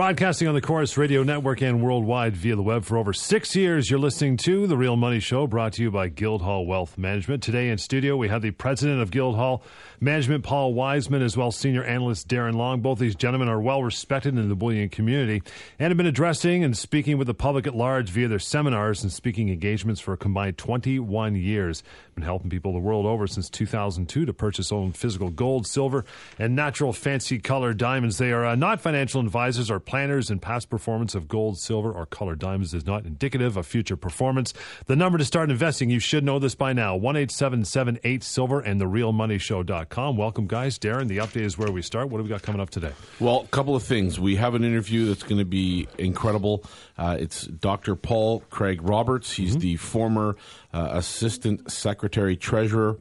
Broadcasting on the Corus Radio Network and worldwide via the web for over six years, you're listening to The Real Money Show, brought to you by Guildhall Wealth Management. Today in studio, we have the president of Guildhall Management, Paul Wiseman, as well as senior analyst Darren Long. Both these gentlemen are well respected in the bullion community and have been addressing and speaking with the public at large via their seminars and speaking engagements for a combined 21 years. Been helping people the world over since 2002 to purchase own physical gold, silver, and natural fancy color diamonds. They are uh, not financial advisors or planners, and past performance of gold, silver, or colored diamonds is not indicative of future performance. The number to start investing, you should know this by now, 1 877 Silver and therealmoneyshow.com. Welcome, guys. Darren, the update is where we start. What have we got coming up today? Well, a couple of things. We have an interview that's going to be incredible. Uh, it's Dr. Paul Craig Roberts. He's mm-hmm. the former uh, Assistant Secretary Treasurer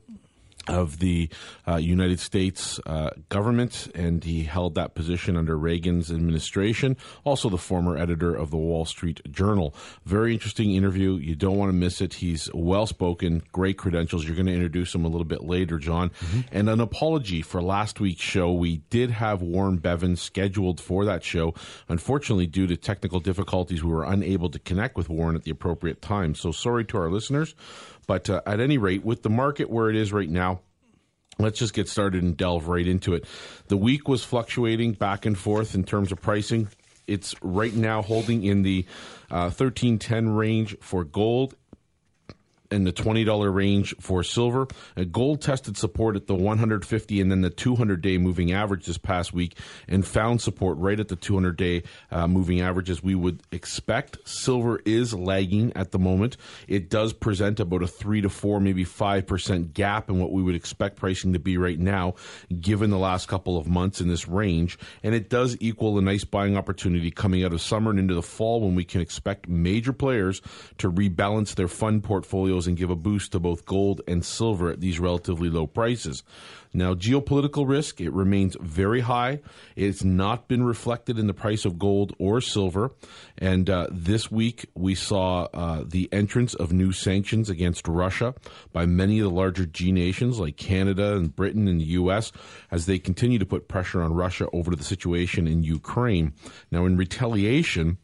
of the uh, United States uh, government, and he held that position under Reagan's administration. Also, the former editor of the Wall Street Journal. Very interesting interview. You don't want to miss it. He's well spoken, great credentials. You're going to introduce him a little bit later, John. Mm-hmm. And an apology for last week's show. We did have Warren Bevan scheduled for that show. Unfortunately, due to technical difficulties, we were unable to connect with Warren at the appropriate time. So sorry to our listeners. But uh, at any rate, with the market where it is right now, let's just get started and delve right into it. The week was fluctuating back and forth in terms of pricing. It's right now holding in the uh, 1310 range for gold in the $20 range for silver. A gold tested support at the 150 and then the 200 day moving average this past week and found support right at the 200 day uh, moving average as we would expect. Silver is lagging at the moment. It does present about a 3 to 4, maybe 5% gap in what we would expect pricing to be right now, given the last couple of months in this range. And it does equal a nice buying opportunity coming out of summer and into the fall when we can expect major players to rebalance their fund portfolios and give a boost to both gold and silver at these relatively low prices. Now, geopolitical risk, it remains very high. It's not been reflected in the price of gold or silver. And uh, this week, we saw uh, the entrance of new sanctions against Russia by many of the larger G nations like Canada and Britain and the U.S. as they continue to put pressure on Russia over the situation in Ukraine. Now, in retaliation,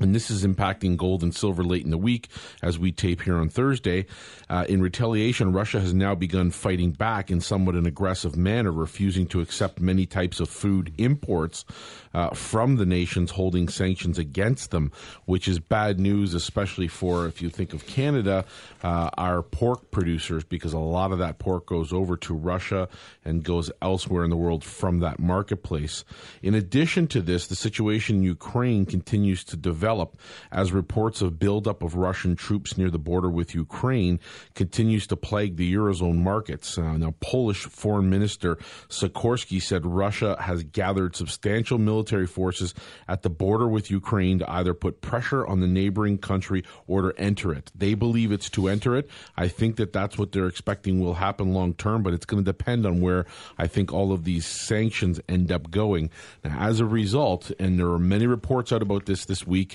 and this is impacting gold and silver late in the week as we tape here on Thursday. Uh, in retaliation, Russia has now begun fighting back in somewhat an aggressive manner, refusing to accept many types of food imports uh, from the nations holding sanctions against them, which is bad news, especially for, if you think of Canada, uh, our pork producers, because a lot of that pork goes over to Russia and goes elsewhere in the world from that marketplace. In addition to this, the situation in Ukraine continues to develop develop as reports of buildup of Russian troops near the border with Ukraine continues to plague the Eurozone markets. Uh, now, Polish Foreign Minister Sikorski said Russia has gathered substantial military forces at the border with Ukraine to either put pressure on the neighboring country or to enter it. They believe it's to enter it. I think that that's what they're expecting will happen long term, but it's going to depend on where I think all of these sanctions end up going. Now, as a result, and there are many reports out about this this week,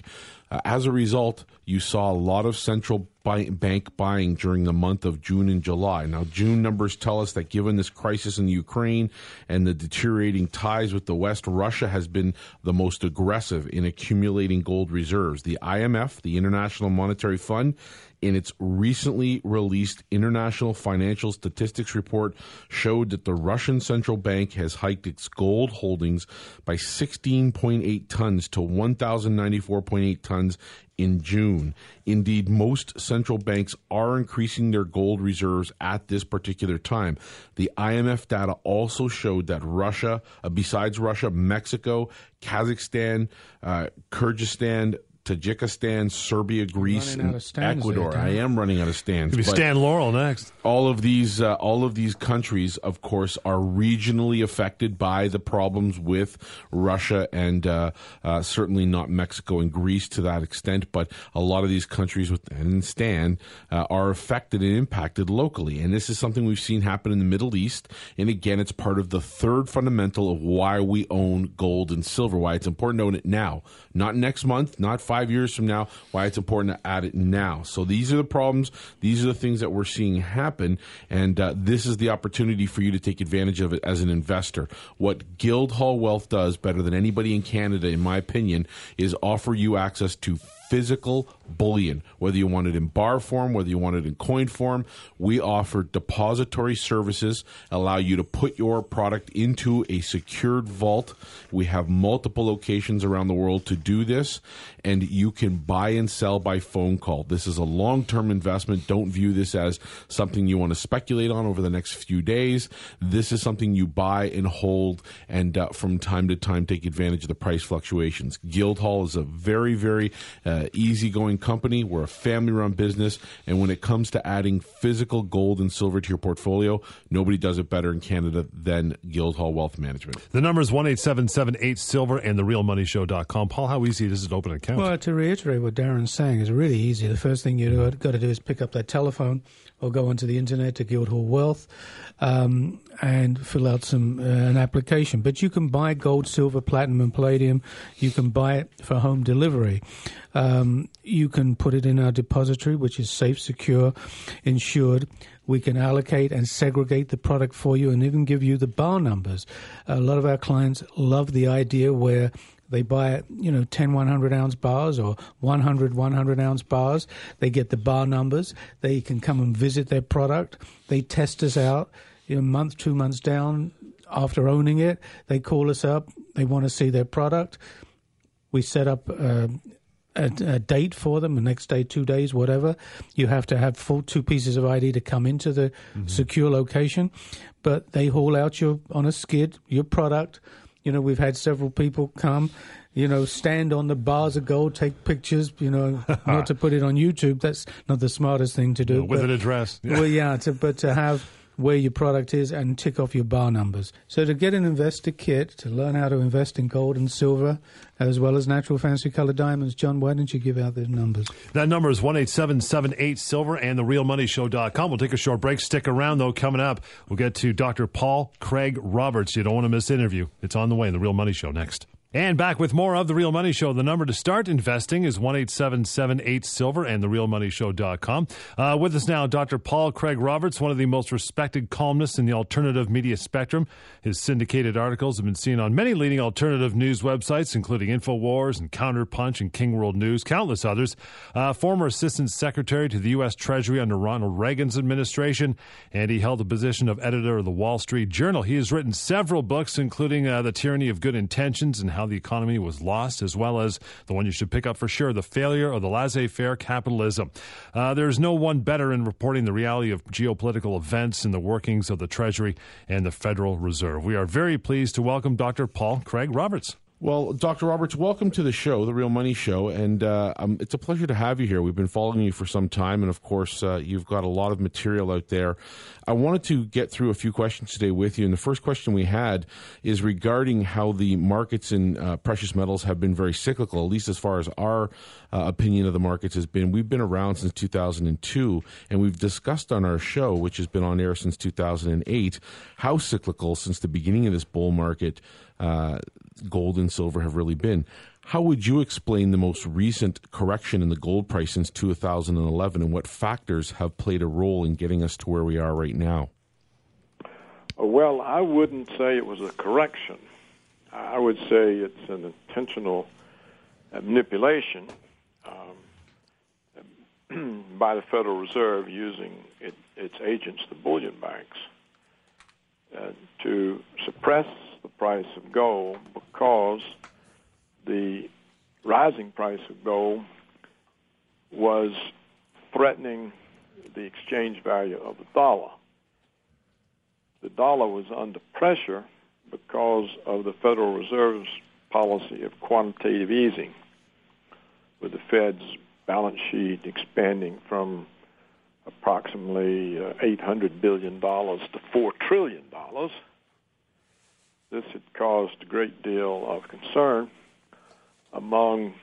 uh, as a result, you saw a lot of central bank buying during the month of June and July. Now, June numbers tell us that given this crisis in Ukraine and the deteriorating ties with the West, Russia has been the most aggressive in accumulating gold reserves. The IMF, the International Monetary Fund, in its recently released International Financial Statistics report showed that the Russian central bank has hiked its gold holdings by 16.8 tons to 1,094.8 tons in June. Indeed, most central banks are increasing their gold reserves at this particular time. The IMF data also showed that Russia, uh, besides Russia, Mexico, Kazakhstan, uh, Kyrgyzstan, Tajikistan, Serbia, Greece, and Ecuador. I am running out of stands. Maybe Stan Laurel next. All of these, uh, all of these countries, of course, are regionally affected by the problems with Russia, and uh, uh, certainly not Mexico and Greece to that extent. But a lot of these countries, with and Stan, uh, are affected and impacted locally, and this is something we've seen happen in the Middle East. And again, it's part of the third fundamental of why we own gold and silver. Why it's important to own it now, not next month, not five five years from now, why it's important to add it now. So these are the problems. These are the things that we're seeing happen. And uh, this is the opportunity for you to take advantage of it as an investor. What Guildhall Wealth does better than anybody in Canada, in my opinion, is offer you access to physical bullion, whether you want it in bar form, whether you want it in coin form. We offer depository services, allow you to put your product into a secured vault. We have multiple locations around the world to do this, and you can buy and sell by phone call. This is a long term investment. Don't view this as something you want to speculate on over the next few days. This is something you buy and hold, and uh, from time to time take advantage of the price fluctuations. Guildhall is a very, very uh, Uh, easygoing company. We're a family run business. And when it comes to adding physical gold and silver to your portfolio, nobody does it better in Canada than Guildhall Wealth Management. The number is 1 8 silver and therealmoneyshow.com. Paul, how easy is it to open an account? Well, to reiterate what Darren's saying, it's really easy. The first thing you've got to do is pick up that telephone or go onto the internet to Guildhall Wealth um, and fill out some uh, an application. But you can buy gold, silver, platinum, and palladium. You can buy it for home delivery. Um, you can put it in our depository, which is safe, secure, insured. We can allocate and segregate the product for you and even give you the bar numbers. A lot of our clients love the idea where they buy, you know, 10 100 ounce bars or 100 100 ounce bars. They get the bar numbers. They can come and visit their product. They test us out. You know, month, two months down after owning it, they call us up. They want to see their product. We set up uh, a, a, date for them, the next day, two days, whatever. You have to have full two pieces of ID to come into the mm-hmm. secure location. But they haul out your on a skid your product you know, we've had several people come, you know, stand on the bars of gold, take pictures, you know, not to put it on YouTube. That's not the smartest thing to do. with but, an address. Well, yeah, to, but to have where your product is and tick off your bar numbers. So to get an investor kit to learn how to invest in gold and silver as well as natural fancy colored diamonds, John, why don't you give out the numbers? That number is 18778 silver and the therealmoneyshow.com. We'll take a short break. Stick around though. Coming up, we'll get to Dr. Paul Craig Roberts. You don't want to miss interview. It's on the way in the Real Money Show next. And back with more of The Real Money Show. The number to start investing is 1 silver and therealmoneyshow.com. Uh, with us now, Dr. Paul Craig Roberts, one of the most respected columnists in the alternative media spectrum. His syndicated articles have been seen on many leading alternative news websites, including InfoWars and Counterpunch and King World News, countless others. Uh, former Assistant Secretary to the U.S. Treasury under Ronald Reagan's administration, and he held the position of editor of the Wall Street Journal. He has written several books, including uh, The Tyranny of Good Intentions and how the economy was lost, as well as the one you should pick up for sure the failure of the laissez faire capitalism. Uh, there's no one better in reporting the reality of geopolitical events and the workings of the Treasury and the Federal Reserve. We are very pleased to welcome Dr. Paul Craig Roberts. Well, Dr. Roberts, welcome to the show, The Real Money Show. And uh, um, it's a pleasure to have you here. We've been following you for some time. And of course, uh, you've got a lot of material out there. I wanted to get through a few questions today with you. And the first question we had is regarding how the markets in uh, precious metals have been very cyclical, at least as far as our uh, opinion of the markets has been. We've been around since 2002, and we've discussed on our show, which has been on air since 2008, how cyclical since the beginning of this bull market uh, gold and silver have really been. How would you explain the most recent correction in the gold price since 2011 and what factors have played a role in getting us to where we are right now? Well, I wouldn't say it was a correction. I would say it's an intentional manipulation um, by the Federal Reserve using it, its agents, the bullion banks, uh, to suppress the price of gold because the rising price of gold was threatening the exchange value of the dollar. The dollar was under pressure because of the Federal Reserve's policy of quantitative easing, with the Fed's balance sheet expanding from approximately uh, $800 billion to $4 trillion this had caused a great deal of concern among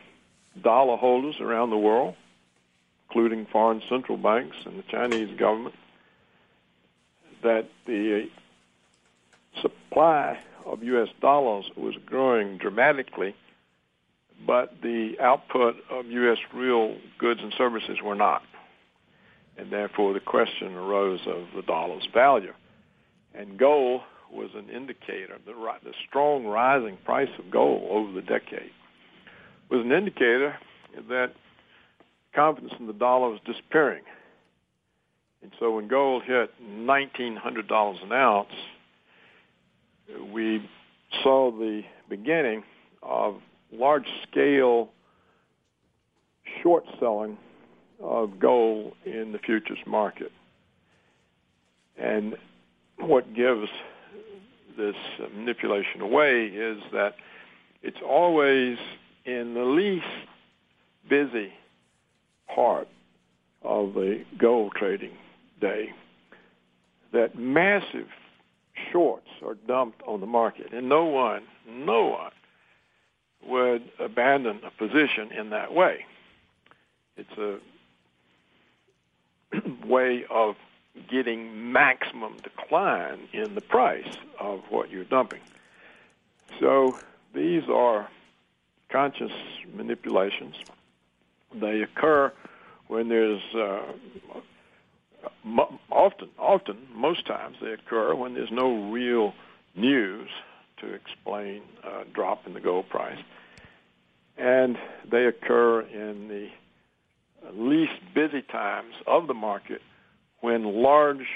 dollar holders around the world, including foreign central banks and the Chinese government, that the supply of U.S. dollars was growing dramatically but the output of U.S. real goods and services were not. And therefore, the question arose of the dollar's value. And gold was an indicator. The, the strong rising price of gold over the decade was an indicator that confidence in the dollar was disappearing. And so when gold hit $1,900 an ounce, we saw the beginning of large-scale short selling of gold in the futures market. And what gives this manipulation away is that it's always in the least busy part of the gold trading day that massive shorts are dumped on the market, and no one, no one would abandon a position in that way. It's a way of getting maximum decline in the price of what you're dumping. So these are conscious manipulations. They occur when there's uh, often, often, most times they occur when there's no real news to explain a drop in the gold price, and they occur in the least busy times of the market when large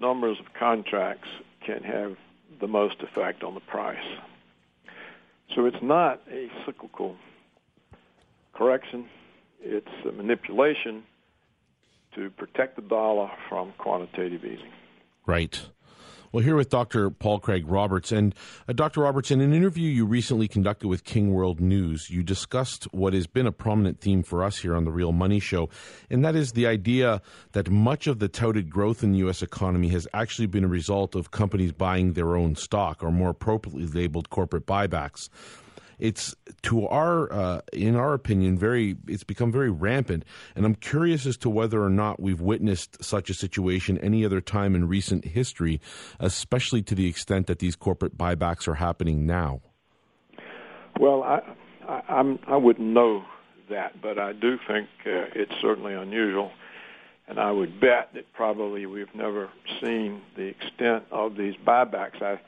numbers of contracts can have the most effect on the price. So it's not a cyclical correction, it's a manipulation to protect the dollar from quantitative easing. Right. Well, here with Dr. Paul Craig Roberts. And uh, Dr. Roberts, in an interview you recently conducted with King World News, you discussed what has been a prominent theme for us here on The Real Money Show, and that is the idea that much of the touted growth in the U.S. economy has actually been a result of companies buying their own stock, or more appropriately labeled corporate buybacks it's to our uh, in our opinion very it's become very rampant. And i'm curious as to whether or not we've witnessed such a situation any other time in recent history especially to the extent that these corporate buybacks are happening now. Well i i I'm, i wouldn't know that but i do think uh, it's certainly unusual. And I would bet that probably we've never seen the extent of these buybacks. I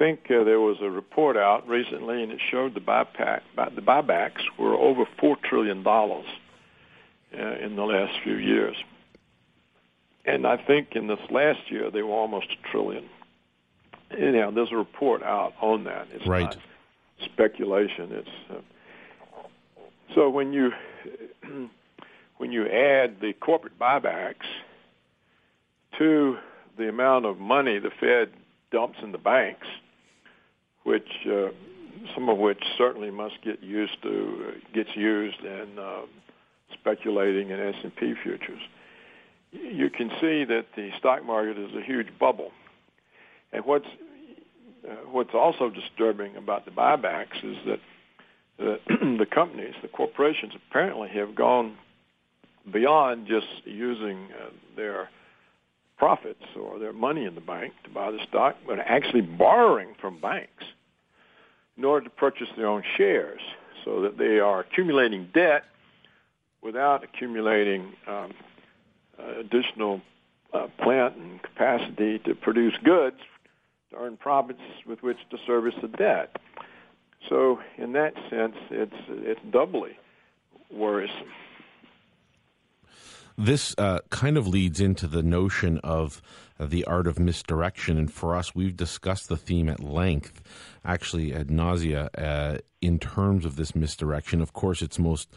think uh, there was a report out recently, and it showed the buyback, the buybacks were over four trillion dollars uh, in the last few years, and I think in this last year they were almost a trillion. Anyhow, there's a report out on that. It's right. not speculation. It's uh, so when you when you add the corporate buybacks to the amount of money the Fed dumps in the banks, which uh, some of which certainly must get used to uh, gets used in uh, speculating in S&P futures. You can see that the stock market is a huge bubble, and what's uh, what's also disturbing about the buybacks is that the, the companies, the corporations, apparently have gone beyond just using uh, their profits or their money in the bank to buy the stock, but actually borrowing from banks in order to purchase their own shares so that they are accumulating debt without accumulating um, additional uh, plant and capacity to produce goods to earn profits with which to service the debt. So, in that sense, it's it's doubly worrisome this uh, kind of leads into the notion of the art of misdirection. And for us, we've discussed the theme at length, actually ad nausea, uh, in terms of this misdirection. Of course, its most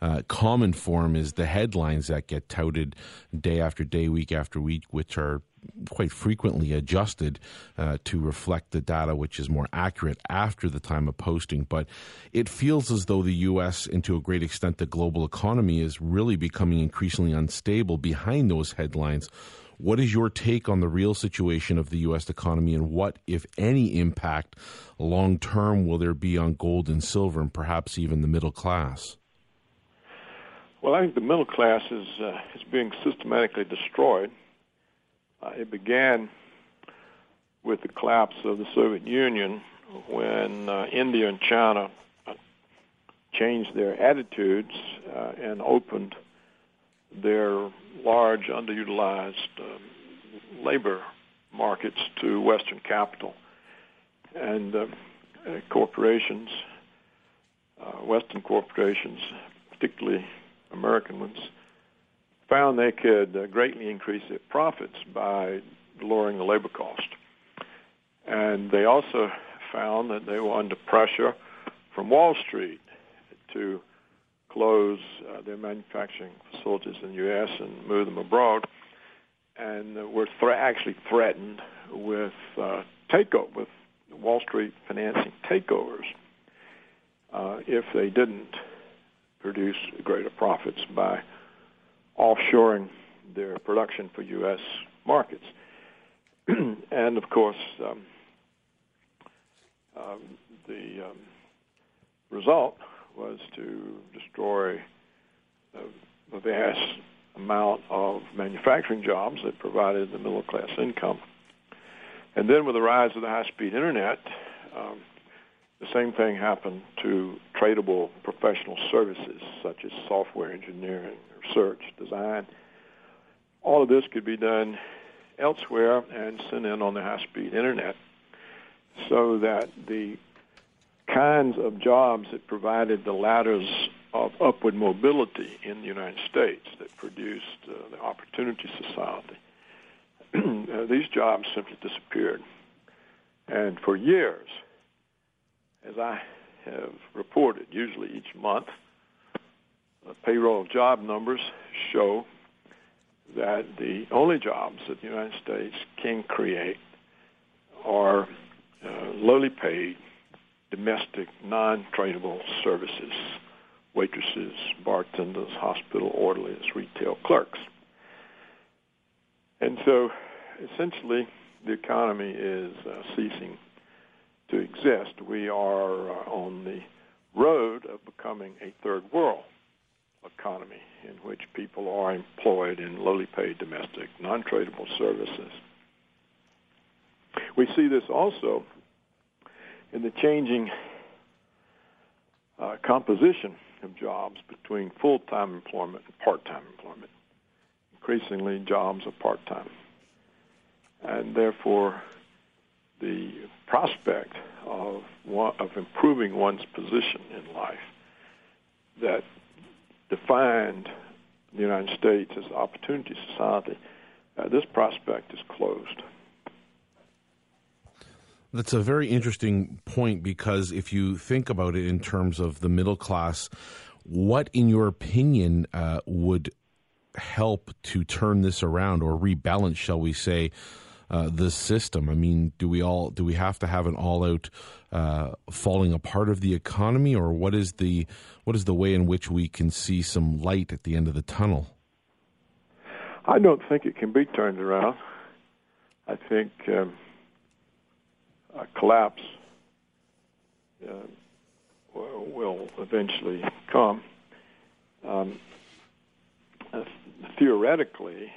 uh, common form is the headlines that get touted day after day, week after week, which are quite frequently adjusted uh, to reflect the data which is more accurate after the time of posting. But it feels as though the U.S. and to a great extent the global economy is really becoming increasingly unstable behind those headlines. What is your take on the real situation of the U.S. economy, and what, if any, impact long term will there be on gold and silver, and perhaps even the middle class? Well, I think the middle class is uh, is being systematically destroyed uh, it began with the collapse of the Soviet Union when uh, India and China uh, changed their attitudes uh, and opened their large, underutilized um, labor markets to Western capital. And uh, corporations, uh, Western corporations, particularly American ones, found they could uh, greatly increase their profits by lowering the labor cost. And they also found that they were under pressure from Wall Street to close uh, their manufacturing facilities in the U.S. and move them abroad, and uh, were thre- actually threatened with uh, takeover, with Wall Street financing takeovers uh, if they didn't produce greater profits by offshoring their production for U.S. markets. and of course, um, um, the um, result was to destroy the vast amount of manufacturing jobs that provided the middle class income. And then with the rise of the high speed internet, um, the same thing happened to tradable professional services such as software engineering, research, design. All of this could be done elsewhere and sent in on the high speed internet so that the kinds of jobs that provided the ladders of upward mobility in the United States that produced uh, the Opportunity Society, uh, these jobs simply disappeared. And for years, as I have reported, usually each month, the payroll job numbers show that the only jobs that the United States can create are uh, lowly paid, domestic, non-tradable services, waitresses, bartenders, hospital orderlies, retail clerks. And so essentially the economy is uh, ceasing to exist. We are uh, on the road of becoming a third world economy in which people are employed in lowly paid domestic, non-tradable services. We see this also in the changing uh, composition of jobs between full-time employment and part-time employment. Increasingly, jobs are part-time. And therefore, the prospect of, one, of improving one's position in life that defined the United States as an opportunity society, uh, this prospect is closed. That's a very interesting point because if you think about it in terms of the middle class, what, in your opinion, uh, would help to turn this around or rebalance, shall we say, uh, the system? I mean, do we all do we have to have an all-out uh, falling apart of the economy, or what is the what is the way in which we can see some light at the end of the tunnel? I don't think it can be turned around. I think. Um, uh, collapse uh, will eventually come. Um, uh, theoretically,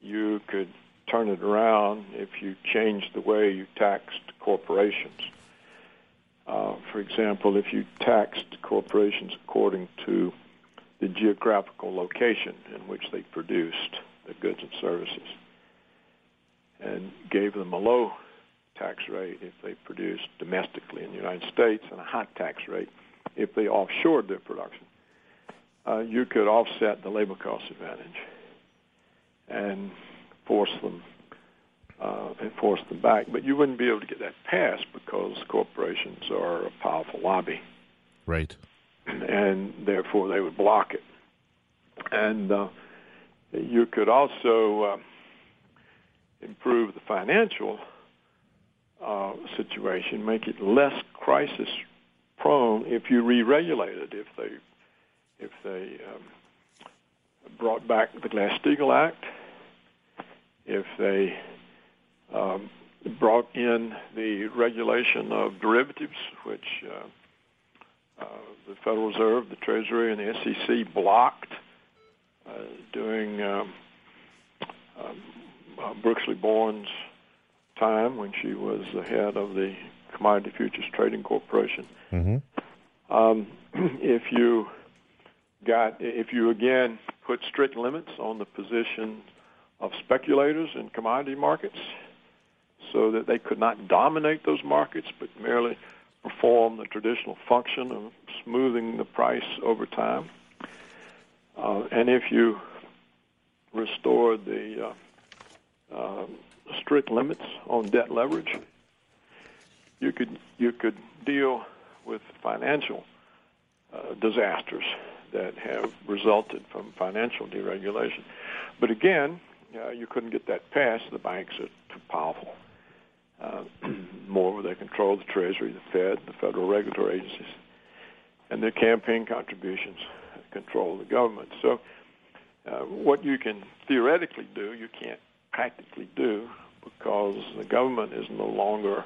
you could turn it around if you changed the way you taxed corporations. Uh, for example, if you taxed corporations according to the geographical location in which they produced the goods and services and gave them a low tax rate if they produced domestically in the United States and a high tax rate if they offshored their production. Uh, you could offset the labor cost advantage and force them uh, and force them back. But you wouldn't be able to get that passed because corporations are a powerful lobby. Right. And therefore they would block it. And uh, you could also uh, improve the financial uh, situation, make it less crisis prone if you re-regulate it. If they if they um, brought back the Glass-Steagall Act, if they um, brought in the regulation of derivatives, which uh, uh, the Federal Reserve, the Treasury, and the SEC blocked uh, during um, um uh, Brooksley Born's time when she was the head of the Commodity Futures Trading Corporation. Mm-hmm. Um, if you got, if you again put strict limits on the position of speculators in commodity markets, so that they could not dominate those markets, but merely perform the traditional function of smoothing the price over time. Uh, and if you restored the uh, uh, strict limits on debt leverage, you could you could deal with financial uh, disasters that have resulted from financial deregulation. But again, uh, you couldn't get that passed. The banks are too powerful. Uh, more they control the Treasury, the Fed, the federal regulatory agencies, and their campaign contributions control the government. So, uh, what you can theoretically do, you can't practically do because the government is no longer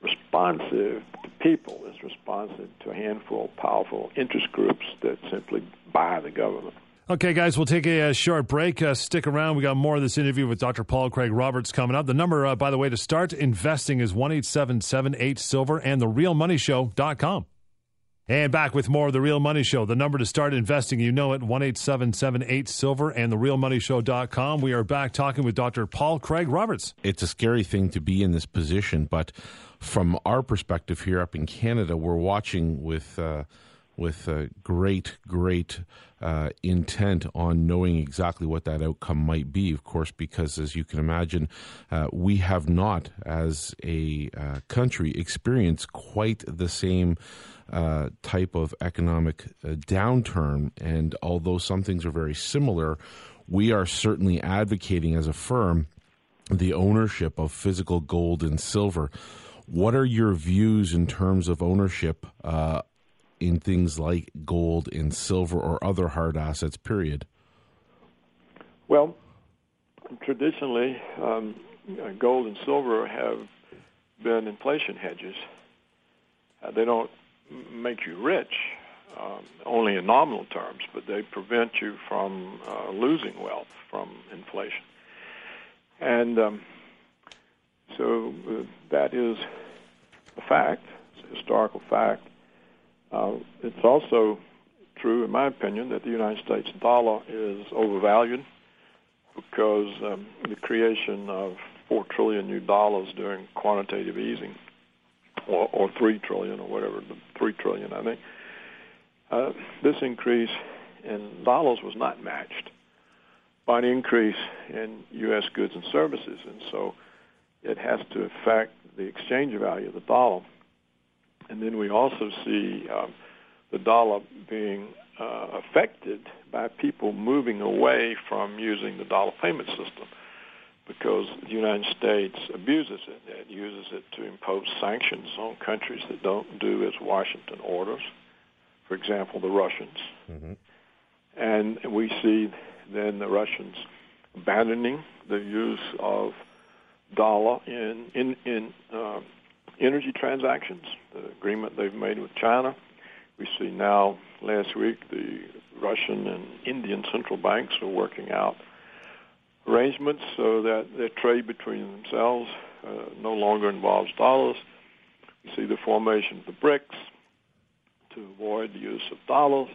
responsive to people. It's responsive to a handful of powerful interest groups that simply buy the government. Okay, guys, we'll take a, a short break. Uh, stick around. We got more of this interview with Dr. Paul Craig Roberts coming up. The number, uh, by the way, to start investing is one eight seven seven eight silver and the therealmoneyshow.com. And back with more of the Real Money Show. The number to start investing, you know it, one eight seven seven eight silver and therealmoneyshow.com. We are back talking with Dr. Paul Craig Roberts. It's a scary thing to be in this position, but from our perspective here up in Canada, we're watching with. Uh, with uh, great, great uh, intent on knowing exactly what that outcome might be, of course, because as you can imagine, uh, we have not, as a uh, country, experienced quite the same. Uh, type of economic uh, downturn. And although some things are very similar, we are certainly advocating as a firm the ownership of physical gold and silver. What are your views in terms of ownership uh, in things like gold and silver or other hard assets, period? Well, traditionally, um, gold and silver have been inflation hedges. Uh, they don't make you rich, um, only in nominal terms, but they prevent you from uh, losing wealth from inflation. And um, so uh, that is a fact, it's a historical fact. Uh, it's also true, in my opinion, that the United States dollar is overvalued because um, the creation of four trillion new dollars during quantitative easing, or, or three trillion, or whatever, the three trillion, I think. Uh, this increase in dollars was not matched by an increase in U.S. goods and services, and so it has to affect the exchange value of the dollar. And then we also see um, the dollar being uh, affected by people moving away from using the dollar payment system because the United States abuses it. It uses it to impose sanctions on countries that don't do as Washington orders. For example, the Russians. Mm-hmm. And we see then the Russians abandoning the use of dollar in in in uh, energy transactions, the agreement they've made with China. We see now, last week, the Russian and Indian central banks are working out arrangements so that their trade between themselves uh, no longer involves dollars. We see the formation of the BRICS to avoid the use of dollars,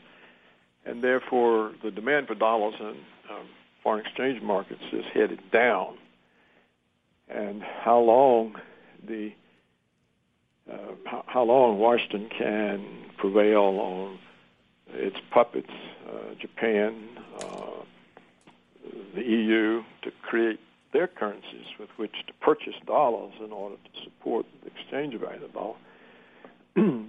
and therefore the demand for dollars in um, foreign exchange markets is headed down. And how long the uh, how, how, long Washington can prevail on its puppets, uh, Japan, uh, the EU, to create their currencies with which to purchase dollars in order to support the exchange value of the dollar.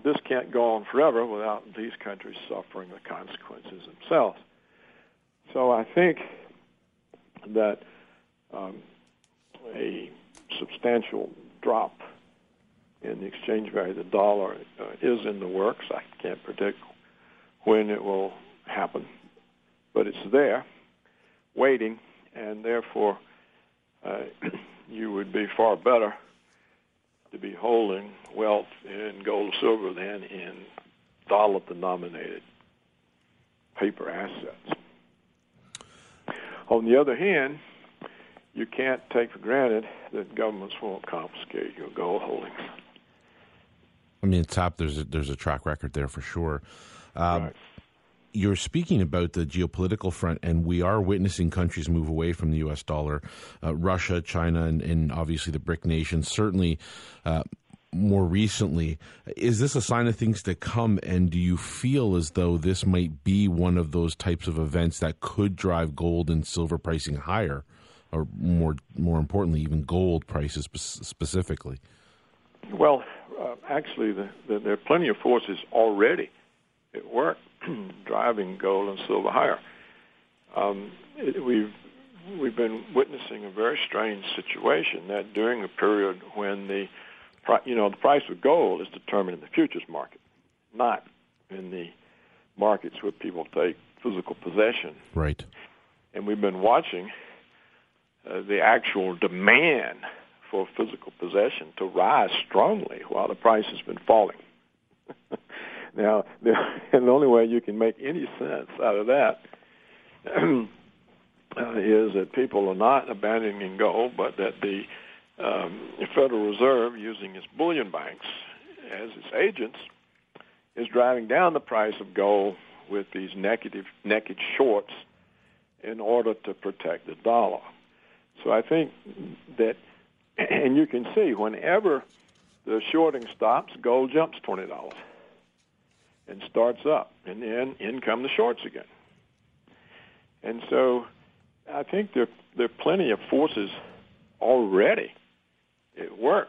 this can't go on forever without these countries suffering the consequences themselves. So I think that um, a substantial drop in the exchange value of the dollar uh, is in the works. I can't predict when it will happen, but it's there, waiting, and therefore uh, you would be far better to be holding wealth in gold or silver than in dollar-denominated paper assets. On the other hand, you can't take for granted that governments won't confiscate your gold holdings I mean, top. There's a, there's a track record there for sure. Um, right. You're speaking about the geopolitical front, and we are witnessing countries move away from the U.S. dollar. Uh, Russia, China, and, and, obviously the BRIC nations certainly uh, more recently. Is this a sign of things to come? And do you feel as though this might be one of those types of events that could drive gold and silver pricing higher, or more more importantly, even gold prices specifically? Well, uh, actually, the, the, there are plenty of forces already at work driving gold and silver higher. Um, it, we've we've been witnessing a very strange situation that during a period when the you know the price of gold is determined in the futures market, not in the markets where people take physical possession. Right. And we've been watching uh, the actual demand for physical possession to rise strongly while the price has been falling. now, the, and the only way you can make any sense out of that uh, that people are not abandoning gold, but that the, um, Federal Reserve, using its bullion banks as its agents, is driving down the price of gold with these negative naked shorts in order to protect the dollar. So I think that and you can see whenever the shorting stops, gold jumps twenty dollars and starts up, and then in come the shorts again. And so, I think there there are plenty of forces already at work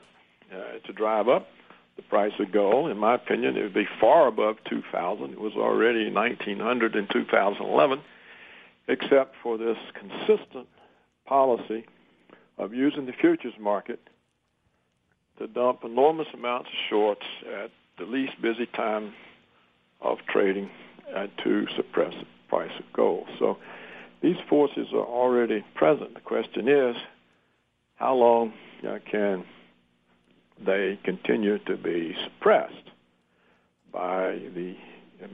uh, to drive up the price of gold. In my opinion, it would be far above 2,000. It was already 1,900 in 2011, except for this consistent policy of using the futures market to dump enormous amounts of shorts at the least busy time of trading and to suppress the price of gold. So these forces are already present. The question is, how long uh, can they continue to be suppressed by the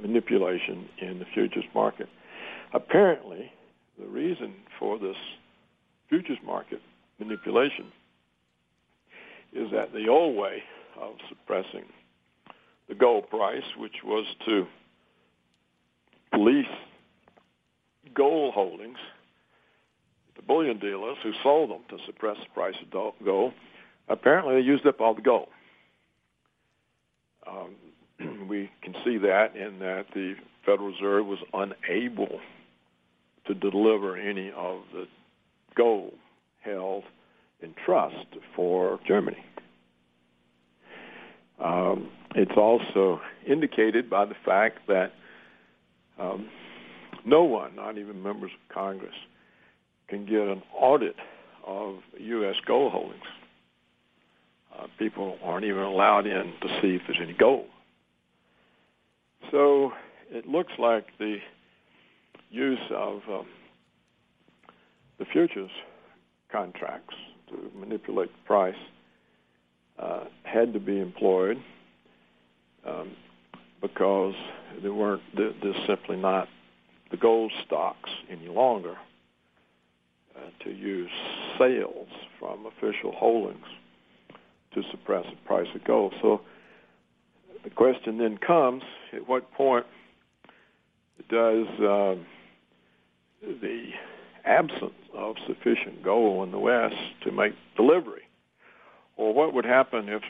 manipulation in the futures market? Apparently, the reason for this futures market manipulation is that the old way of suppressing the gold price, which was to police gold holdings, the bullion dealers who sold them to suppress the price of gold, apparently they used up all the gold. Um, we can see that in that the Federal Reserve was unable to deliver any of the gold held in trust for Germany. Um, it's also indicated by the fact that um, no one, not even members of Congress, can get an audit of U.S. gold holdings. Uh, people aren't even allowed in to see if there's any gold. So it looks like the use of um, the futures contracts to manipulate the price uh, had to be employed um, because there weren't there's simply not the gold stocks any longer uh, to use sales from official holdings to suppress the price of gold. So the question then comes: At what point does uh, the absence of sufficient gold in the West to make delivery. Or what would happen if,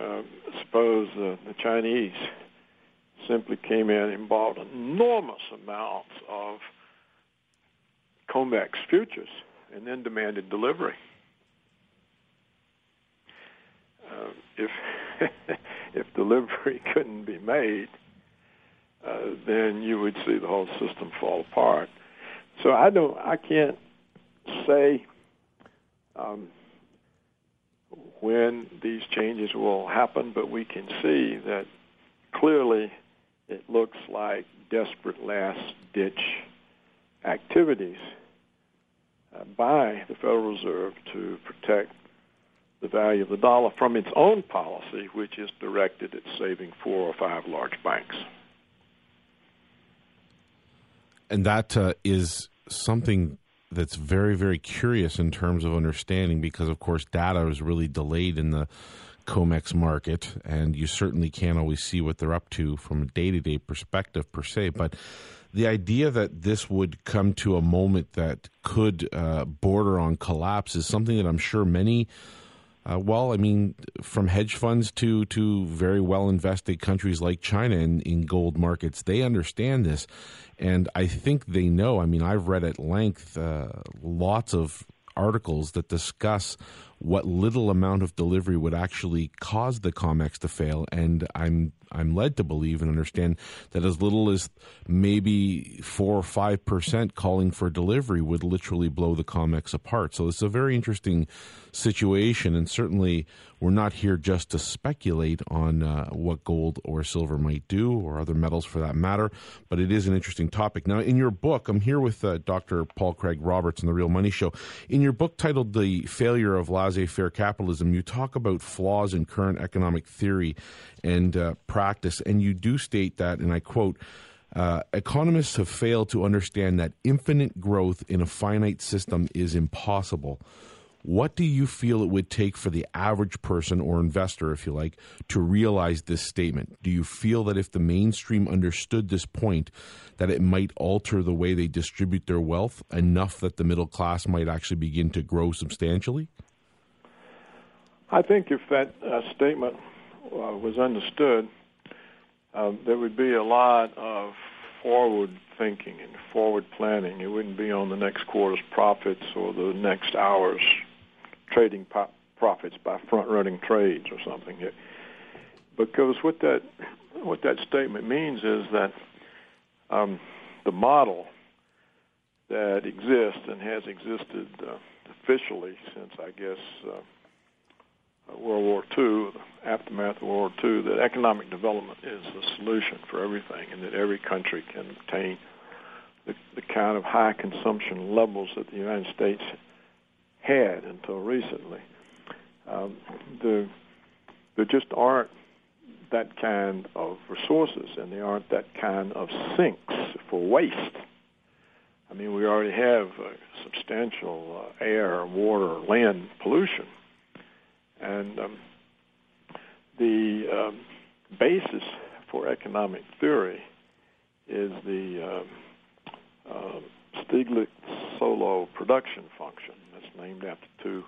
uh, suppose uh, the Chinese simply came in and bought enormous amounts of COMEX futures and then demanded delivery? Uh, if if delivery couldn't be made, uh, then you would see the whole system fall apart. So I don't, I can't say um, when these changes will happen, but we can see that clearly it looks like desperate last-ditch activities uh, by the Federal Reserve to protect the value of the dollar from its own policy, which is directed at saving four or five large banks. And that uh, is something that's very very curious in terms of understanding because of course data is really delayed in the COMEX market, and you certainly can't always see what they're up to from a day to day perspective per se. But the idea that this would come to a moment that could uh, border on collapse is something that I'm sure many. Uh, well, I mean, from hedge funds to to very well invested countries like China in, in gold markets, they understand this, and I think they know. I mean, I've read at length uh, lots of articles that discuss what little amount of delivery would actually cause the COMEX to fail, and I'm I'm led to believe and understand that as little as maybe four or five percent calling for delivery would literally blow the COMEX apart. So it's a very interesting situation, and certainly we're not here just to speculate on uh, what gold or silver might do, or other metals for that matter. But it is an interesting topic. Now, in your book, I'm here with uh, Dr. Paul Craig Roberts on the Real Money Show. In your book titled "The Failure of Laissez-Faire Capitalism," you talk about flaws in current economic theory and uh, practice, and you do state that, and I quote. Uh, economists have failed to understand that infinite growth in a finite system is impossible. What do you feel it would take for the average person or investor, if you like, to realize this statement? Do you feel that if the mainstream understood this point, that it might alter the way they distribute their wealth enough that the middle class might actually begin to grow substantially? I think if that uh, statement uh, was understood, uh, there would be a lot of forward thinking and forward planning. It wouldn't be on the next quarter's profits or the next hour's trading po- profits by front running trades or something. It, because what that what that statement means is that um, the model that exists and has existed uh, officially since I guess uh, World War II, the aftermath of World War II, that economic development is the solution for everything, and that every country can obtain the, the kind of high consumption levels that the United States had until recently. Um, the, there just aren't that kind of resources, and there aren't that kind of sinks for waste. I mean, we already have uh, substantial uh, air, water, land pollution, and um, the um, basis for economic theory is the uh, uh, Stiglitz-Solow production function That's named after two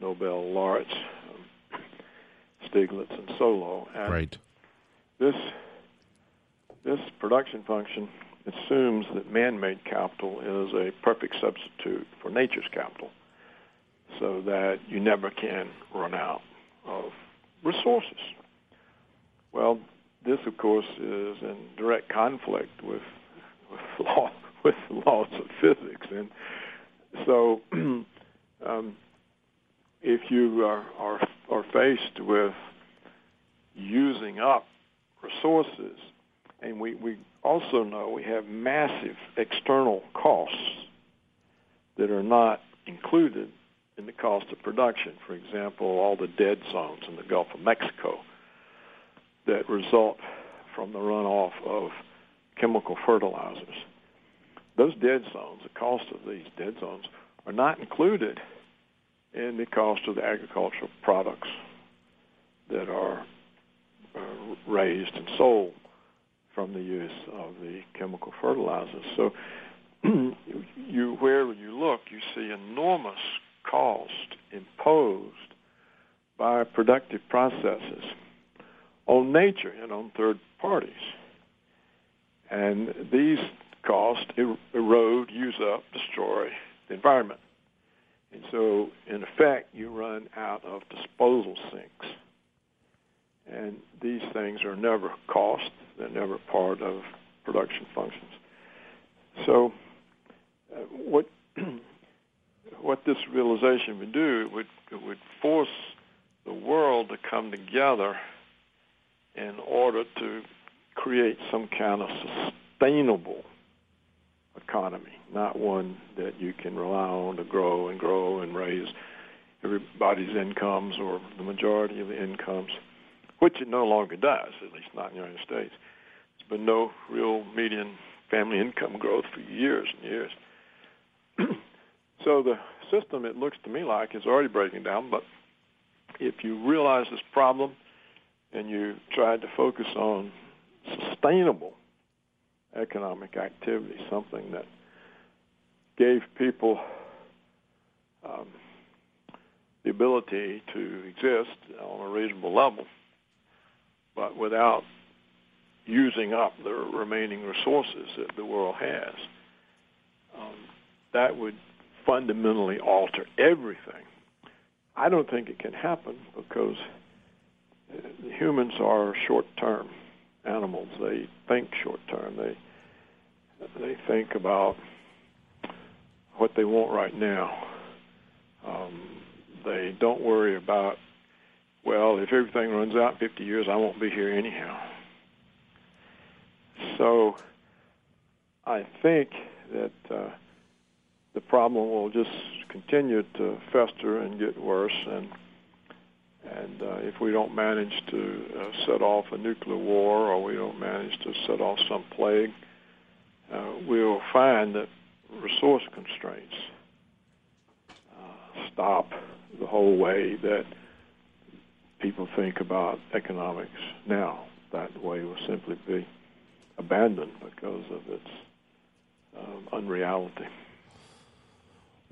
Nobel laureates, um, Stiglitz and Solow. And right. This this production function assumes that man-made capital is a perfect substitute for nature's capital, so that you never can run out of resources. Well, this, of course, is in direct conflict with with law with laws of physics, and so um, if you are, are, are faced with using up resources, and we, we also know we have massive external costs that are not included in the cost of production. For example, all the dead zones in the Gulf of Mexico that result from the runoff of chemical fertilizers. Those dead zones, the cost of these dead zones, are not included in the cost of the agricultural products that are uh, raised and sold from the use of the chemical fertilizers. So you wherever you look, you see enormous cost imposed by productive processes on nature and on third parties. And these costs erode, use up, destroy the environment. And so, in effect, you run out of disposal sinks. And these things are never cost, they're never part of production functions. So, uh, what what this realization would do it would it would force the world to come together in order to create some kind of sustainable economy, not one that you can rely on to grow and grow and raise everybody's incomes or the majority of the incomes, which it no longer does, at least not in the United States. There's been no real median family income growth for years and years. So the system, it looks to me like, is already breaking down, but if you realize this problem and you tried to focus on sustainable economic activity, something that gave people um, the ability to exist on a reasonable level, but without using up the remaining resources that the world has. Um, that would fundamentally alter everything. I don't think it can happen because humans are short-term animals. They think short-term. They they think about what they want right now. Um, they don't worry about, well, if everything runs out in 50 years, I won't be here anyhow. So I think that uh, the problem will just continue to fester and get worse, and and uh, if we don't manage to uh, set off a nuclear war or we don't manage to set off some plague, uh, we'll find that resource constraints uh, stop the whole way that people think about economics now. That way will simply be abandoned because of its um, unreality.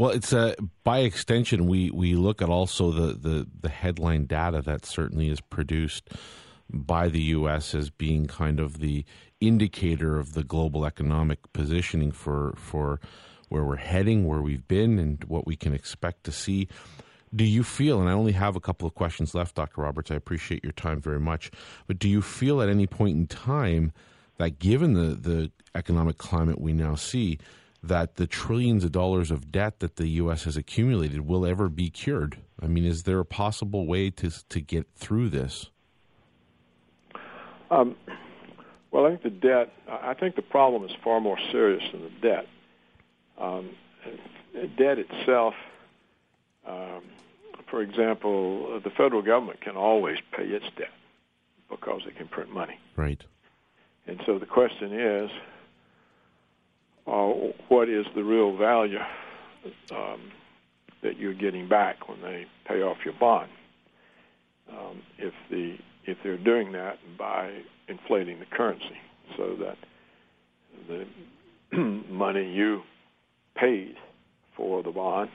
Well, it's a by extension we, we look at also the, the, the headline data that certainly is produced by the U.S. as being kind of the indicator of the global economic positioning for for where we're heading, where we've been, and what we can expect to see. Do you feel, and I only have a couple of questions left, Dr. Roberts, I appreciate your time very much, but do you feel at any point in time that given the, the economic climate we now see, that the trillions of dollars of debt that the U.S. has accumulated will ever be cured? I mean, is there a possible way to, to get through this? Um, well, I think the debt, I think the problem is far more serious than the debt. Um, debt itself, um, for example, the federal government can always pay its debt because it can print money. Right. And so the question is, uh, what is the real value um, that you're getting back when they pay off your bond? Um, if the if they're doing that by inflating the currency, so that the money you paid for the bond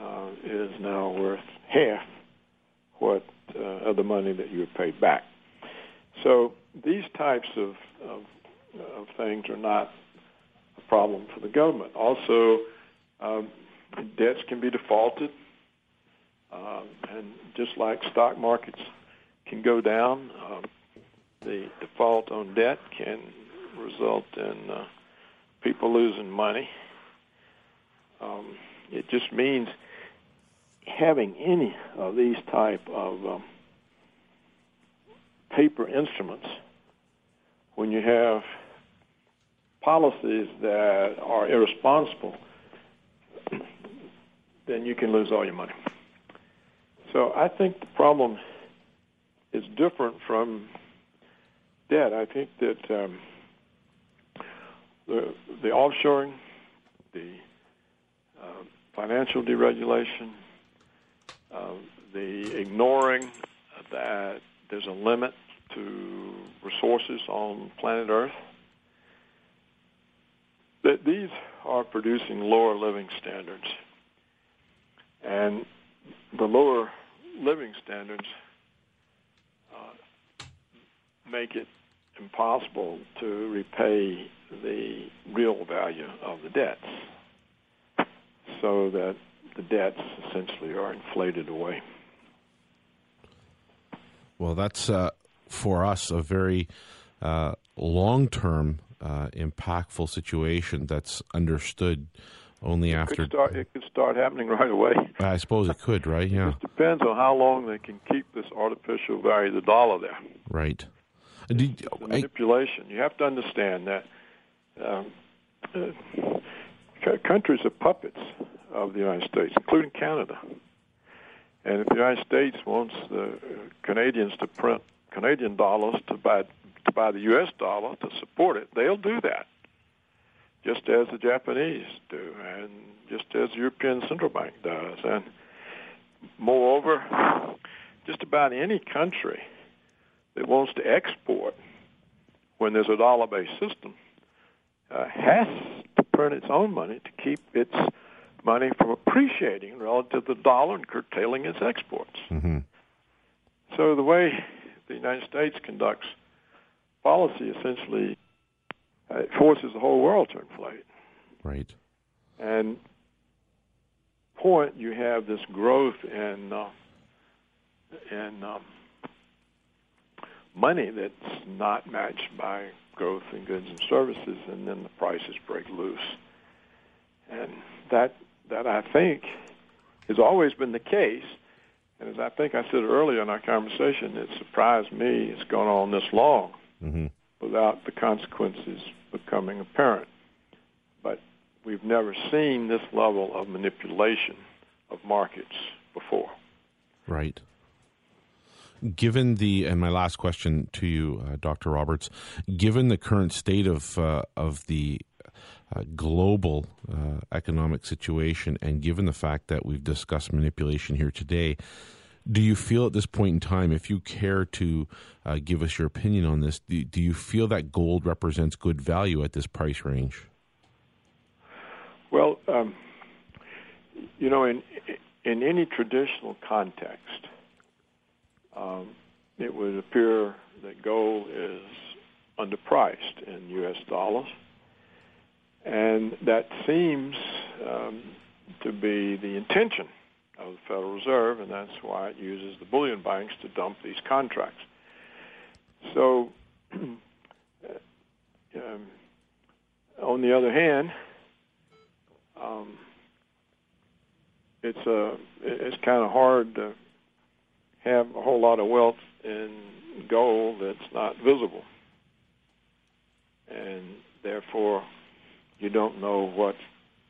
uh, is now worth half what uh, of the money that you paid back. So these types of, of, of things are not problem for the government. Also, um, debts can be defaulted, um, and just like stock markets can go down, um, the default on debt can result in uh, people losing money. Um, it just means having any of these type of um, paper instruments when you have policies that are irresponsible, then you can lose all your money. So I think the problem is different from debt. I think that um, the the offshoring, the uh, financial deregulation, uh, the ignoring that there's a limit to resources on planet Earth, that these are producing lower living standards. And the lower living standards uh, make it impossible to repay the real value of the debts so that the debts essentially are inflated away. Well, that's uh, for us a very uh, long term, uh, impactful situation that's understood only it after. Could start, it could start happening right away. I suppose it could, right? Yeah. It just depends on how long they can keep this artificial value of the dollar there. Right. The manipulation. I, you have to understand that um, uh, countries are puppets of the United States, including Canada. And if the United States wants the Canadians to print Canadian dollars to buy to buy the U.S. dollar to support it, they'll do that, just as the Japanese do, and just as the European Central Bank does. And moreover, just about any country that wants to export when there's a dollar based system uh, has to print its own money to keep its money from appreciating relative to the dollar and curtailing its exports. Mm-hmm. So the way the United States conducts policy essentially uh, forces the whole world to inflate. Right. And point you have this growth in uh, in um, money that's not matched by growth in goods and services, and then the prices break loose. And that that I think has always been the case. And as I think I said earlier in our conversation, it surprised me it's gone on this long mm-hmm. without the consequences becoming apparent. But we've never seen this level of manipulation of markets before. Right. Given the and my last question to you, uh, Dr. Roberts, given the current state of uh, of the uh, global uh, economic situation, and given the fact that we've discussed manipulation here today, do you feel at this point in time, if you care to uh, give us your opinion on this, do, do, you feel that gold represents good value at this price range? Well, um, you know, in in any traditional context, um, it would appear that gold is underpriced in U.S. dollars, and that seems um, to be the intention of the Federal Reserve, and that's why it uses the bullion banks to dump these contracts. So, um, on the other hand, um, it's a uh, it's kind of hard to have a whole lot of wealth in gold that's not visible. And therefore, you don't know what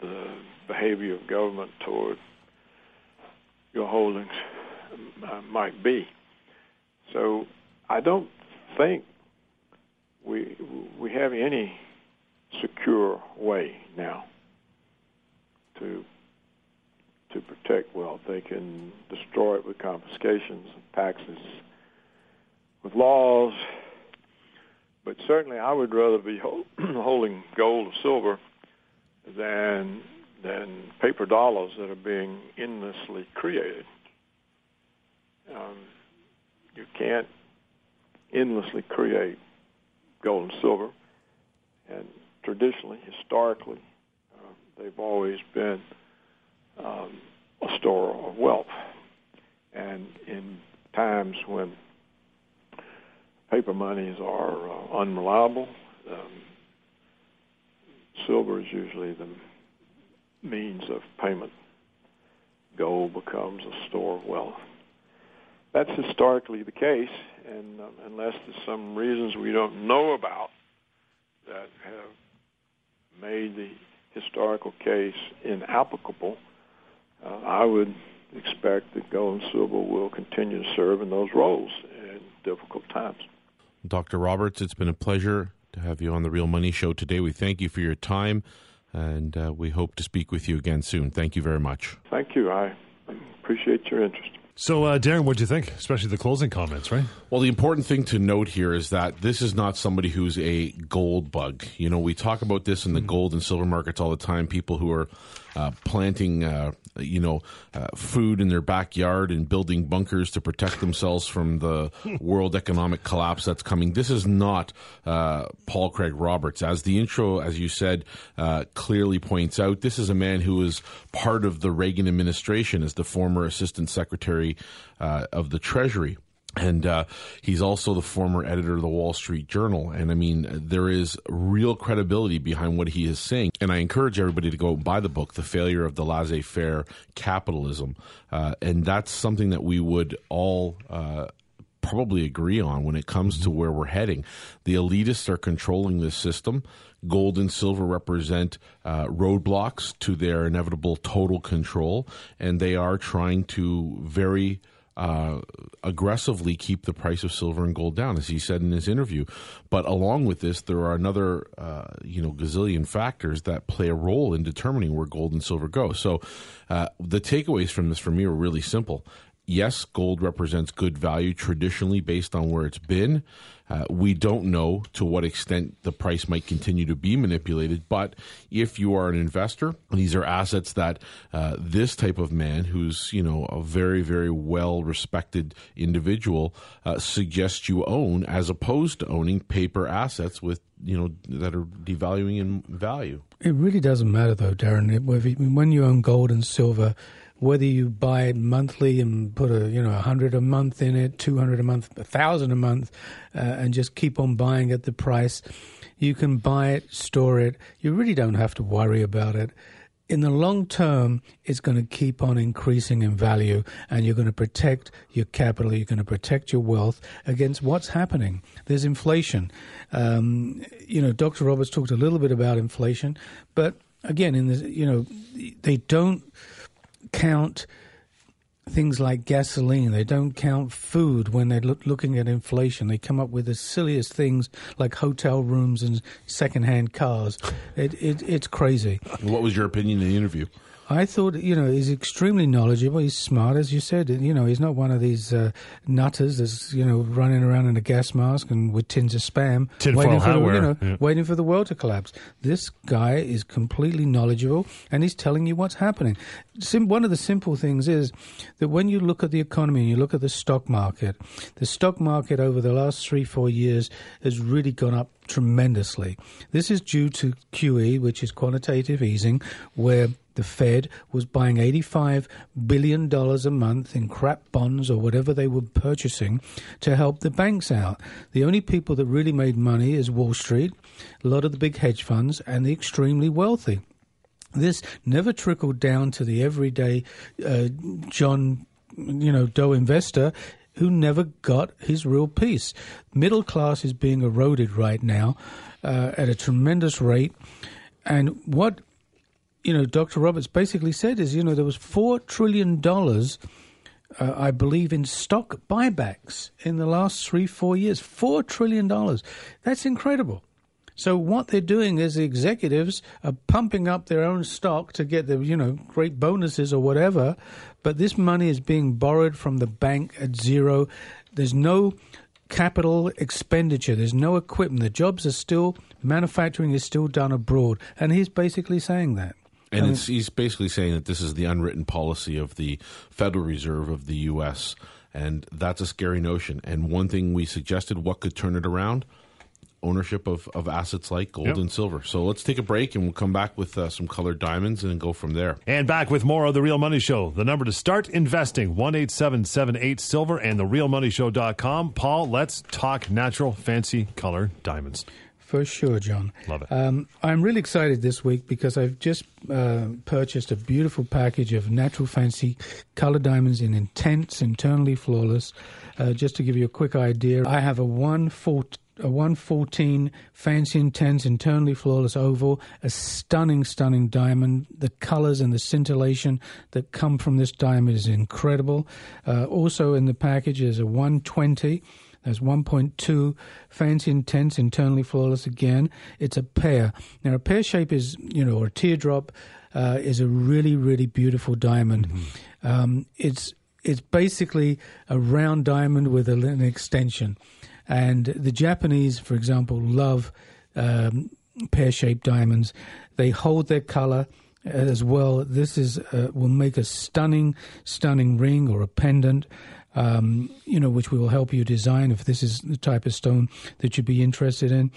the behavior of government toward your holdings uh, might be. So I don't think we we have any secure way now to to protect wealth. They can destroy it with confiscations, and taxes, with laws. But certainly, I would rather be holding gold or silver than than paper dollars that are being endlessly created. Um, you can't endlessly create gold and silver, and traditionally, historically, uh, they've always been um, a store of wealth. And in times when paper monies are uh, unreliable, um, silver is usually the means of payment. Gold becomes a store of wealth. That's historically the case, and um, unless there's some reasons we don't know about that have made the historical case inapplicable, uh, I would expect that gold and silver will continue to serve in those roles in difficult times. Dr. Roberts, it's been a pleasure to have you on the Real Money Show today. We thank you for your time, and uh, we hope to speak with you again soon. Thank you very much. Thank you. I appreciate your interest. So, uh, Darren, what do you think, especially the closing comments, right? Well, the important thing to note here is that this is not somebody who's a gold bug. You know, we talk about this in the mm-hmm. gold and silver markets all the time. People who are uh, planting, uh, you know, uh, food in their backyard and building bunkers to protect themselves from the world economic collapse that's coming. This is not uh, Paul Craig Roberts. As the intro, as you said, uh, clearly points out, this is a man who was part of the Reagan administration as the former Assistant Secretary of the Treasury and uh, he's also the former editor of the Wall Street Journal. And I mean, there is real credibility behind what he is saying. And I encourage everybody to go and buy the book, The Failure of the Laissez Faire Capitalism. Uh, and that's something that we would all. Uh, probably agree on when it comes to where we're heading. The elitists are controlling this system. Gold and silver represent uh, roadblocks to their inevitable total control, and they are trying to very uh, aggressively keep the price of silver and gold down, as he said in his interview. But along with this, there are another, uh, you know, gazillion factors that play a role in determining where gold and silver go. So uh, the takeaways from this for me are really simple. Yes, gold represents good value traditionally based on where it's been. Uh, we don't know to what extent the price might continue to be manipulated, but if you are an investor, these are assets that uh, this type of man, who's you know a very very well respected individual, uh, suggests you own, as opposed to owning paper assets with you know that are devaluing in value. It really doesn't matter though, Darren. When you own gold and silver whether you buy it monthly and put a you know a hundred a month in it, two hundred a month, a thousand a month, uh, and just keep on buying at the price. You can buy it, store it. You really don't have to worry about it. In the long term, it's going to keep on increasing in value, and you're going to protect your capital. You're going to protect your wealth against what's happening. There's inflation. Um, you know, Dr. Roberts talked a little bit about inflation, but again, in the you know, they don't count things like gasoline. They don't count food when they're look, looking at inflation. They come up with the silliest things like hotel rooms and secondhand cars. It, it, it's crazy. What was your opinion in the interview? I thought, you know, he's extremely knowledgeable. He's smart, as you said. You know, he's not one of these uh, nutters that's, you know, running around in a gas mask and with tins of spam, waiting for, the, you know, yeah. waiting for the world to collapse. This guy is completely knowledgeable, and he's telling you what's happening. Sim- one of the simple things is that when you look at the economy and you look at the stock market, the stock market over the last three, four years has really gone up tremendously. This is due to QE, which is quantitative easing, where the Fed was buying $85 billion a month in crap bonds or whatever they were purchasing to help the banks out. The only people that really made money is Wall Street, a lot of the big hedge funds, and the extremely wealthy. This never trickled down to the everyday uh, John, you know, Doe investor who never got his real piece. Middle class is being eroded right now uh, at a tremendous rate. And what you know, Dr. Roberts basically said is, you know, there was four trillion dollars, uh, I believe, in stock buybacks in the last three, four years. Four trillion dollars. That's incredible. So what they're doing is the executives are pumping up their own stock to get the you know great bonuses or whatever, but this money is being borrowed from the bank at zero. There's no capital expenditure. There's no equipment. The jobs are still manufacturing is still done abroad, and he's basically saying that. And he's basically saying that this is the unwritten policy of the Federal Reserve of the U.S., and that's a scary notion. And one thing we suggested, what could turn it around? Ownership of, of assets like gold yep. and silver. So let's take a break and we'll come back with uh, some colored diamonds and go from there. And back with more of The Real Money Show. The number to start investing, 1 Silver and TheRealMoneyShow.com. Paul, let's talk natural fancy color diamonds. For sure, John. Love it. Um, I'm really excited this week because I've just uh, purchased a beautiful package of natural fancy color diamonds in intense, internally flawless. Uh, just to give you a quick idea, I have a one a 114 fancy intense internally flawless oval a stunning stunning diamond the colors and the scintillation that come from this diamond is incredible uh, also in the package is a 120 there's 1.2 fancy intense, internally flawless again. It's a pear. Now, a pear shape is, you know, or a teardrop uh, is a really, really beautiful diamond. Mm-hmm. Um, it's it's basically a round diamond with an extension. And the Japanese, for example, love um, pear shaped diamonds. They hold their color as well. This is uh, will make a stunning, stunning ring or a pendant um, you know, which we will help you design if this is the type of stone that you'd be interested in.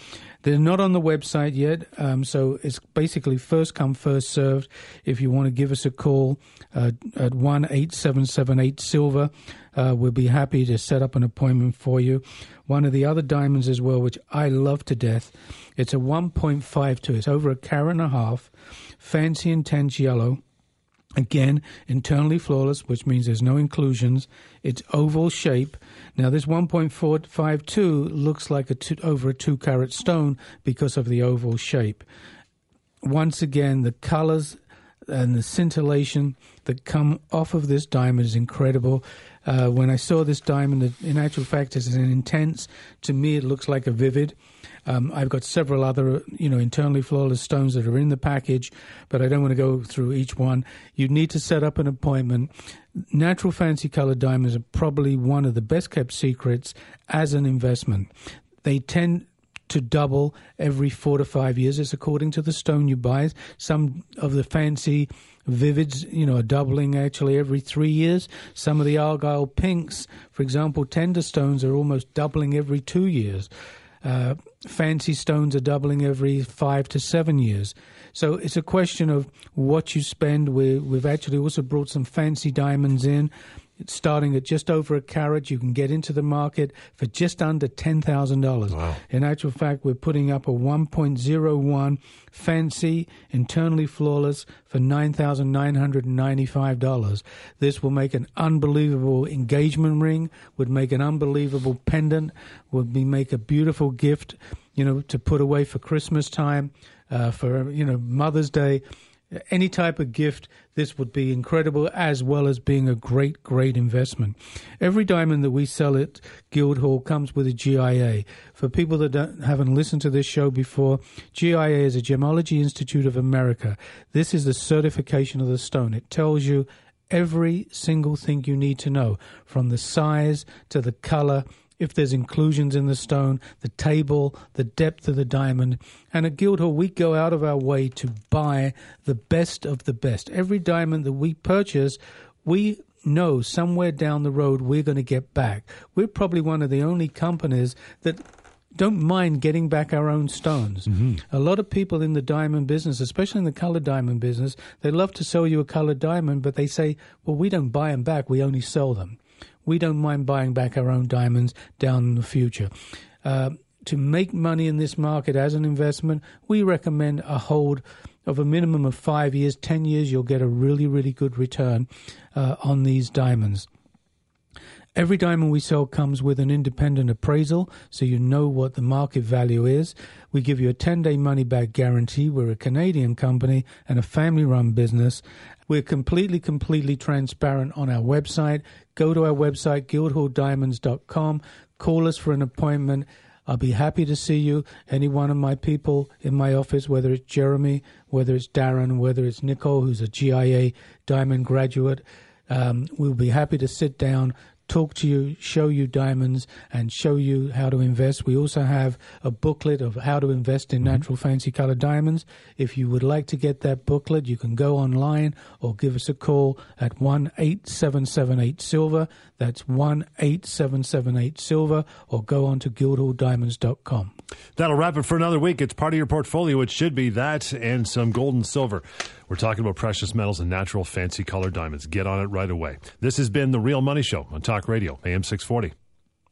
They're not on the website yet, um, so it's basically first come, first served. If you want to give us a call uh, at one eight seven seven eight silver, uh, we'll be happy to set up an appointment for you. One of the other diamonds as well, which I love to death, it's a 1.52. It's over a carat and a half, fancy intense yellow Again, internally flawless, which means there's no inclusions. It's oval shape. Now, this 1.452 looks like a two, over a two carat stone because of the oval shape. Once again, the colors and the scintillation that come off of this diamond is incredible. Uh, when I saw this diamond, in actual fact, it's an intense. To me, it looks like a vivid. Um, I've got several other, you know, internally flawless stones that are in the package, but I don't want to go through each one. You need to set up an appointment. Natural fancy colored diamonds are probably one of the best kept secrets as an investment. They tend to double every four to five years. It's according to the stone you buy. Some of the fancy vivids, you know, are doubling actually every three years. Some of the argyle pinks, for example, tender stones are almost doubling every two years. Uh, fancy stones are doubling every five to seven years. So it's a question of what you spend. We, we've actually also brought some fancy diamonds in. It's starting at just over a carat. You can get into the market for just under $10,000. Wow. In actual fact, we're putting up a 1.01 fancy, internally flawless for $9,995. This will make an unbelievable engagement ring, would make an unbelievable pendant, would be make a beautiful gift, you know, to put away for Christmas time, uh, for, you know, Mother's Day any type of gift, this would be incredible, as well as being a great, great investment. Every diamond that we sell at Guildhall comes with a GIA. For people that haven't listened to this show before, GIA is a Gemology Institute of America. This is the certification of the stone. It tells you every single thing you need to know, from the size to the color if there's inclusions in the stone, the table, the depth of the diamond. And at Guildhall, we go out of our way to buy the best of the best. Every diamond that we purchase, we know somewhere down the road we're going to get back. We're probably one of the only companies that don't mind getting back our own stones. Mm-hmm. A lot of people in the diamond business, especially in the colored diamond business, they love to sell you a colored diamond, but they say, well, we don't buy them back, we only sell them we don't mind buying back our own diamonds down in the future. Uh, to make money in this market as an investment, we recommend a hold of a minimum of five years, 10 years, you'll get a really, really good return uh, on these diamonds. Every diamond we sell comes with an independent appraisal, so you know what the market value is. We give you a 10 day money back guarantee. We're a Canadian company and a family run business. We're completely, completely transparent on our website. Go to our website, guildhalldiamonds.com. Call us for an appointment. I'll be happy to see you. Any one of my people in my office, whether it's Jeremy, whether it's Darren, whether it's Nicole, who's a GIA diamond graduate, um, we'll be happy to sit down, talk to you, show you diamonds, and show you how to invest. We also have a booklet of how to invest in mm-hmm. natural fancy color diamonds. If you would like to get that booklet, you can go online or give us a call at 1 8778 Silver. That's 1 8778 Silver, or go on to guildhalldiamonds.com. That'll wrap it for another week. It's part of your portfolio. It should be that and some gold and silver. We're talking about precious metals and natural fancy color diamonds. Get on it right away. This has been The Real Money Show on Talk Radio, AM 640.